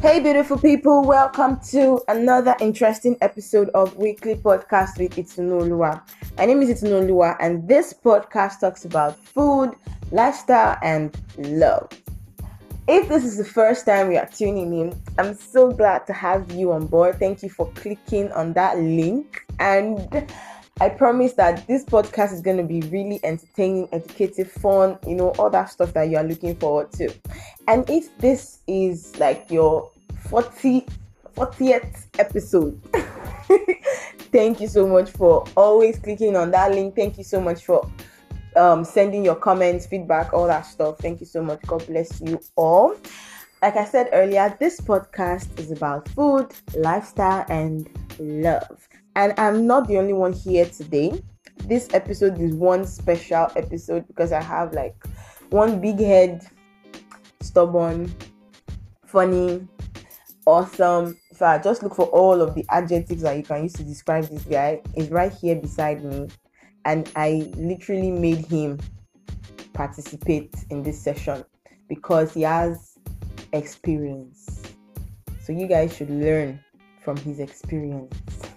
Hey, beautiful people, welcome to another interesting episode of Weekly Podcast with Itunolua. My name is Itunolua, and this podcast talks about food, lifestyle, and love. If this is the first time we are tuning in, I'm so glad to have you on board. Thank you for clicking on that link. And I promise that this podcast is going to be really entertaining, educative, fun, you know, all that stuff that you are looking forward to. And if this is like your 40, 40th episode, thank you so much for always clicking on that link. Thank you so much for um, sending your comments, feedback, all that stuff. Thank you so much. God bless you all. Like I said earlier, this podcast is about food, lifestyle, and love. And I'm not the only one here today. This episode is one special episode because I have like one big head, stubborn, funny, awesome. So I just look for all of the adjectives that you can use to describe this guy. Is right here beside me, and I literally made him participate in this session because he has experience. So you guys should learn from his experience.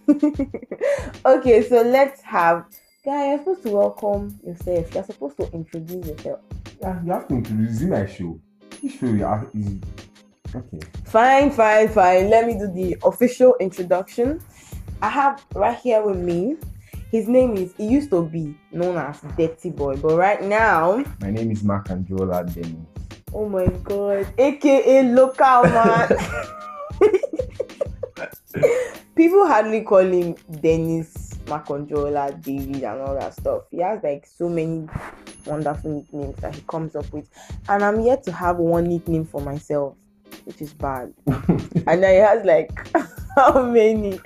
okay, so let's have guy. You're supposed to welcome yourself. You're supposed to introduce yourself. Yeah, you have to introduce in my show. This show is okay. Fine, fine, fine. Let me do the official introduction. I have right here with me. His name is. He used to be known as Dirty Boy, but right now, My name is Mark Androla Dennis. oh my god, AKA local man. People hardly call him Dennis Maconjola, David, and all that stuff. He has like so many wonderful nicknames that he comes up with, and I'm yet to have one nickname for myself, which is bad. and he has like how many?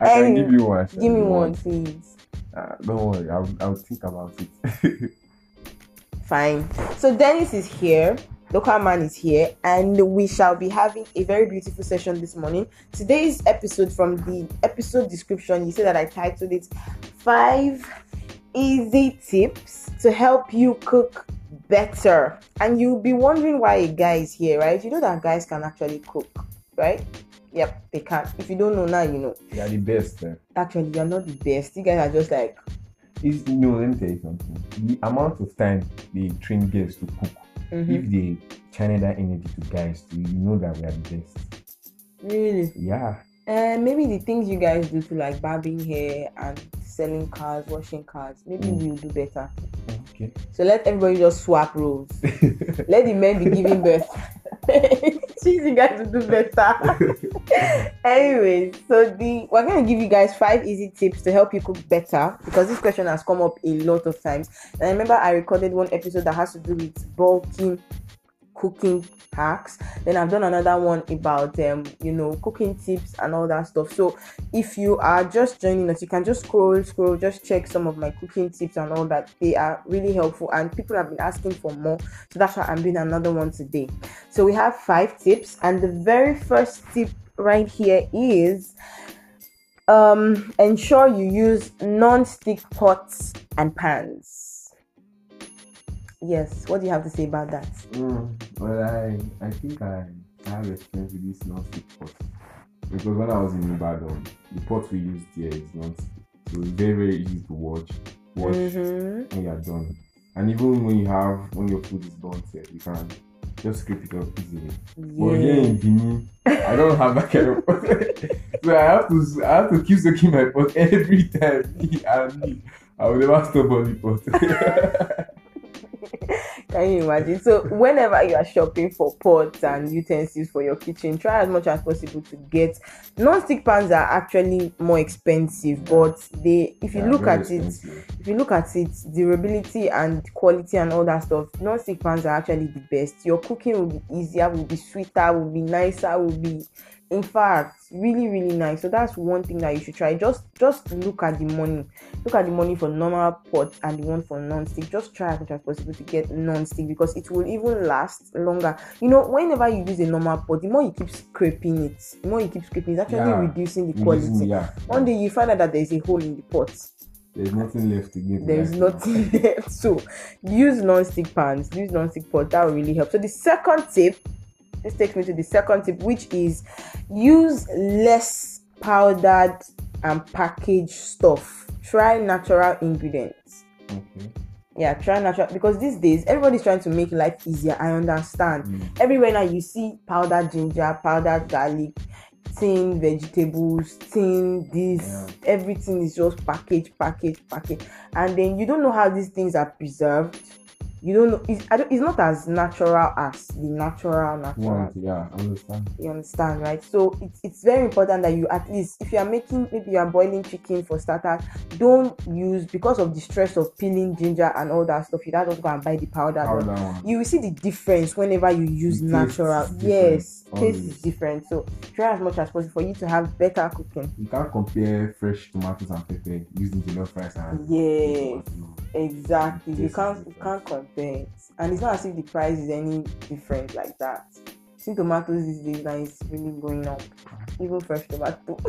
I can give you one. Give me one, please. Uh, don't worry, I'll, I'll think about it. Fine. So Dennis is here. Local man is here, and we shall be having a very beautiful session this morning. Today's episode, from the episode description, you see that I titled it Five Easy Tips to Help You Cook Better. And you'll be wondering why a guy is here, right? You know that guys can actually cook, right? Yep, they can. If you don't know now, you know. you are the best. Eh? Actually, you're not the best. You guys are just like, It's, no, let me tell you something. The amount of time they train girls to cook, mhm. if they channel that energy to guys, to you know that we are the best. really? Yeah. And maybe the things you guys do to like barbing hair and selling cars, washing cars, maybe Mm. we'll do better. Okay. So let everybody just swap roles. let the men be giving birth. Teach you guys to do better. Anyways, so the we're gonna give you guys five easy tips to help you cook better because this question has come up a lot of times. And I remember I recorded one episode that has to do with bulking cooking hacks. Then I've done another one about um, you know, cooking tips and all that stuff. So if you are just joining us, you can just scroll, scroll, just check some of my cooking tips and all that. They are really helpful and people have been asking for more. So that's why I'm doing another one today. So we have five tips, and the very first tip right here is um ensure you use non-stick pots and pans. Yes, what do you have to say about that? Mm, well, I I think I, I have experience with this non-stick pot because when I was in Ibadan, the pot we used here is non-stick, so it's very very easy to watch wash Mhm. when you are done, and even when you have when your food is done, you can just scrape it up easily. But here in Benin, I don't have that kind of pot, so I have to I have to keep soaking my pot every time. I, I will never stop on the pot. Can you imagine? So whenever you are shopping for pots and utensils for your kitchen, try as much as possible to get non-stick pans are actually more expensive, but they if you are look at it, if you look at it, durability and quality and all that stuff, non-stick pans are actually the best. Your cooking will be easier, will be sweeter, will be nicer, will be in fact really really nice. So that's one thing that you should try. Just just look at the money. Look at the money for normal pot and the one for non-stick. Just try as much as possible to get non-stick because it will even last longer. You know whenever you use a normal pot the more you keep scraping it the more you keep scraping it's actually Yeah. reducing the Reducing- quality. Yeah. one day you find out that there's a hole in the pot. There's nothing left to give. there is back. nothing left. So use non-stick pans. Use non-stick pot. That will really help. So the second tip this takes me to the second tip, which is use less powdered and packaged stuff. Try natural ingredients. Okay. Yeah, try natural because these days everybody's trying to make life easier. I understand. Mm. Everywhere now you see powdered ginger, powdered garlic, tin vegetables, tin this, Yeah. everything is just package, package, package, and then you don't know how these things are preserved. You don't know. It's, I don't, it's not as natural as the natural natural. Yeah, yeah, understand. You understand, right? So it's it's very important that you at least if you are making maybe you are boiling chicken for starters, don't use because of the stress of peeling ginger and all that stuff. You don't just go and buy the powder. Powder one. You will see the difference whenever you use taste natural. Yes, taste is different. So try as much as possible for you to have better cooking. You can't compare fresh tomatoes and pepper using jollof rice and No. Exactly. You can't you can't compare it, and it's not as if the price is any different like that. See tomatoes these days now is really going up. Even fresh tomato.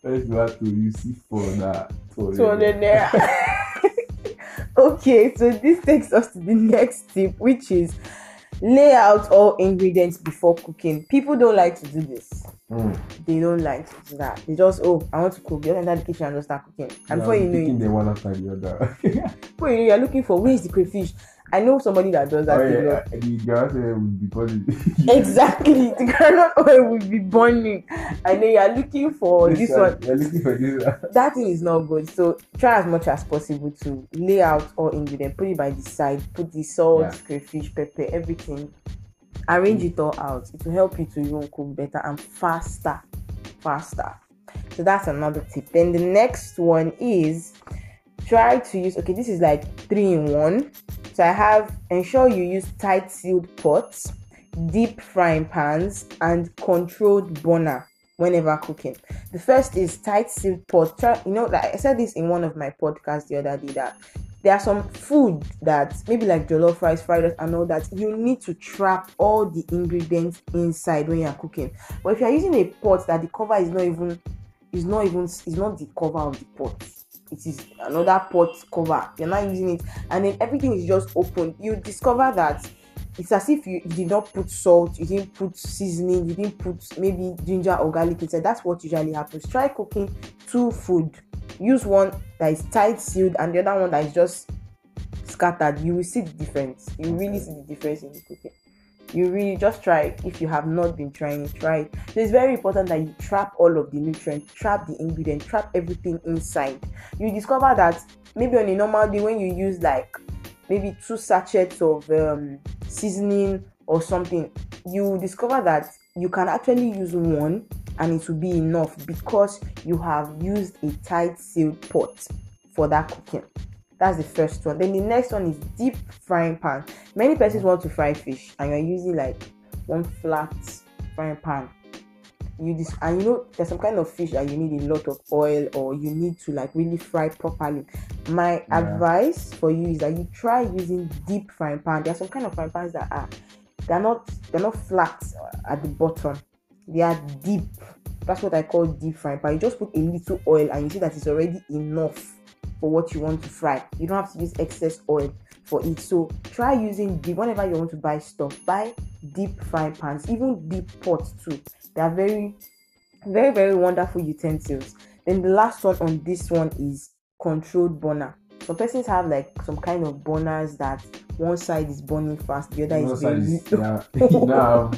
Fresh tomato you see for that. For 200 naira. okay, so this takes us to the next tip, which is lay out all ingredients before cooking. People don't like to do this. Mm. They don't like that. They just, oh, I want to cook. You just enter the kitchen and just start cooking. And before you know it, them one after the other. before you know, you're looking for where's the crayfish. I know somebody that does that. oh, yeah, the gas will be burning. Exactly, the granite oil will be burning. I know you're looking for this one. You're looking for this. one. that thing is not good. So try as much as possible to lay out all ingredients, put it by the side, put the salt, Yeah. crayfish, pepper, everything. Arrange it all out. It will help you to even cook better and faster. Faster. So that's another tip. Then the next one is try to use okay, this is like three in one. So I have ensure you use tight sealed pots, deep frying pans, and controlled burner whenever cooking. The first is tight sealed pot. Try, you know, like I said this in one of my podcasts the other day that there are some food that maybe like jollof rice, fried rice, and all that you need to trap all the ingredients inside when you are cooking. But if you are using a pot that the cover is not even is not even is not the cover of the pot. It is another pot cover. You're not using it, and then everything is just open. You discover that it's as if you, did not put salt, you didn't put seasoning, you didn't put maybe ginger or garlic inside. That's what usually happens. Try cooking two food. Use one that is tight sealed and the other one that is just scattered. You will see the difference. You really see the difference in the cooking. You really just try it. If you have not been trying it, try it. So it's very important that you trap all of the nutrients, trap the ingredient, trap everything inside. You discover that maybe on a normal day when you use like maybe two sachets of um, seasoning or something, you discover that you can actually use one and it will be enough because you have used a tight sealed pot for that cooking. That's the first one. Then the next one is deep frying pan. Many persons want to fry fish and you're using like one flat frying pan. You dis- and you know there's some kind of fish that you need a lot of oil or you need to like really fry properly. My Yeah. advice for you is that you try using deep frying pan. There are some kind of frying pans that are they're not they're not flat at the bottom. They are deep. That's what I call deep frying pan. You just put a little oil and you see that it's already enough for what you want to fry. You don't have to use excess oil for it. So try using deep whenever you want to buy stuff. Buy deep frying pans, even deep pots too. They are very, very, very wonderful utensils. Then the last one on this one is controlled burner. Some persons have like some kind of burners that one side is burning fast, the other No is side very is- yeah, now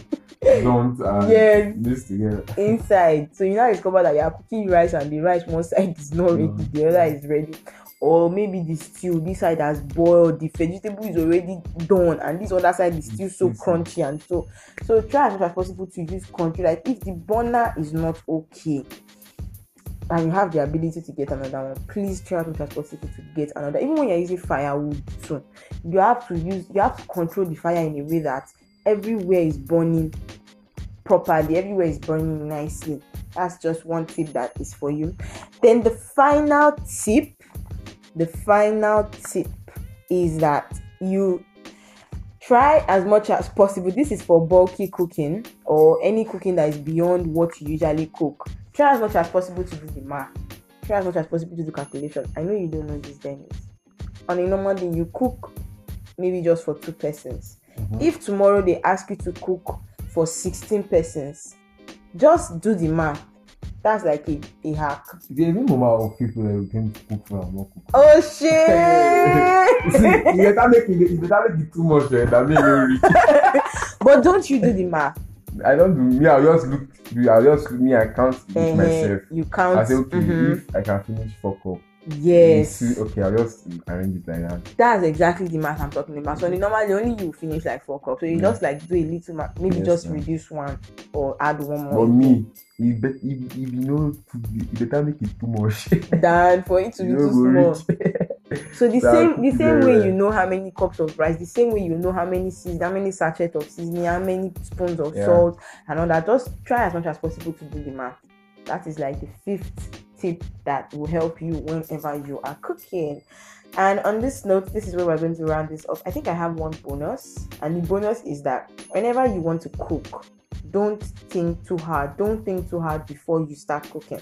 don't uh, Yes. this together. inside. So you now discover that you are cooking rice and the rice one side is not ready, Mm. the other is ready. Or maybe the stew, this side has boiled, the vegetable is already done, and this other side is still so Yes. crunchy and so so try as much as possible to use crunchy. Like if the burner is not okay and you have the ability to get another one, please try as much as possible to get another. Even when you're using firewood too, you have to use you have to control the fire in a way that everywhere is burning properly, everywhere is burning nicely. That's just one tip that is for you. Then the final tip, the final tip is that you try as much as possible. This is for bulky cooking or any cooking that is beyond what you usually cook. Try as much as possible to do the math. Try as much as possible to do calculation. I know you don't know this, Dennis. On a normal day, you cook maybe just for two persons. Mhm. if tomorrow they ask you to cook for 16 persons just do the math that's like a, a hack There's a number of people that tend to cook for and not cook. oh shit See, you better make it, you better make it too much eh, than me alone rich. but don't you do the math I don't do me. I'll just look. I'll just me. I count Eh, myself. you count I say okay, Mhm. if I can finish fuck up. yes see, okay, I'll just arrange it like that. that's exactly the math i'm talking about so the normally only you finish like four cups so you Yeah. just like do a little math maybe Yes, just ma'am. reduce one or add one more But me, if, if, if you know, you better make it too much. than for it to be too small. So the same the same very way you know how many cups of rice, the same way you know how many season, how many sachets of seasoning, how many spoons of Yeah. salt, and all that. Just try as much as possible to do the math. That is like the fifth tip that will help you whenever you are cooking. And on this note, this is where we're going to round this off. I think I have one bonus, and the bonus is that whenever you want to cook, don't think too hard. Don't think too hard before you start cooking.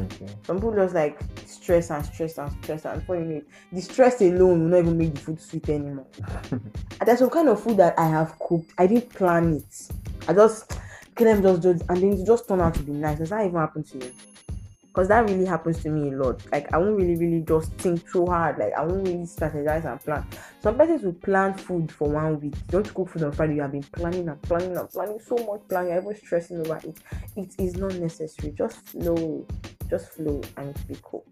Okay. Some people just like stress and stress and stress, and before you know it, the stress alone will not even make the food sweet anymore. and there's some kind of food that I have cooked, I didn't plan it. I just me just do it, and then it just turned out to be nice. Does that even happen to you? Because that really happens to me a lot. Like I won't really, really just think so hard. Like I won't really strategize and plan. Some persons will plan food for one week. Don't cook food on Friday. You have been planning and planning and planning so much planning. You're even stressing over it. It is not necessary. Just flow just flow and be cool.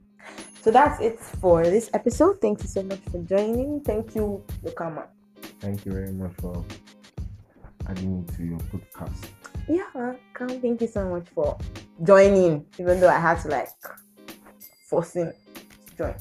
So that's it for this episode. Thank you so much for joining. Thank you, Lukama. Thank you very much for adding me to your podcast. Yeah, come. thank you so much for joining, even though I had to like force him to join.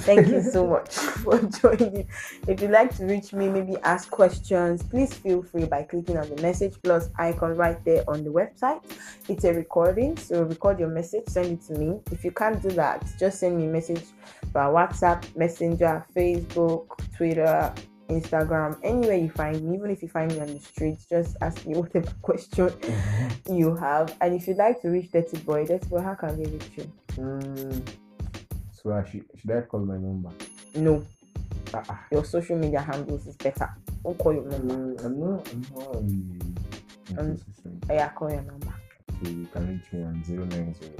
Thank you so much for joining. If you'd like to reach me, maybe ask questions, please feel free by clicking on the message plus icon right there on the website. It's a recording, so record your message, send it to me. If you can't do that, just send me a message by WhatsApp, Messenger, Facebook, Twitter, Instagram, anywhere you find me. Even if you find me on the streets, just ask me whatever question you have. And if you'd like to reach Dirty Boy, Dirty Boy, how can they reach you? Mm, so I should, should I call my number? No, ah. your social media handles is better. Don't call your number. I'm not. I'm not the Um. Oh, yeah, call your number. So you can reach me on 090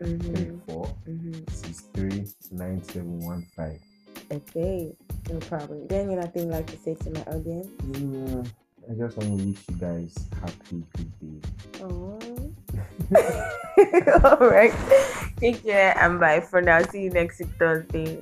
Mm-hmm. 34 Mm-hmm. 63 9715. Okay, no problem. Is there any other thing you'd like to say to my audience? Mm, I just want to wish you guys happy good day. Oh. All right. Take care and bye for now. See you next Thursday.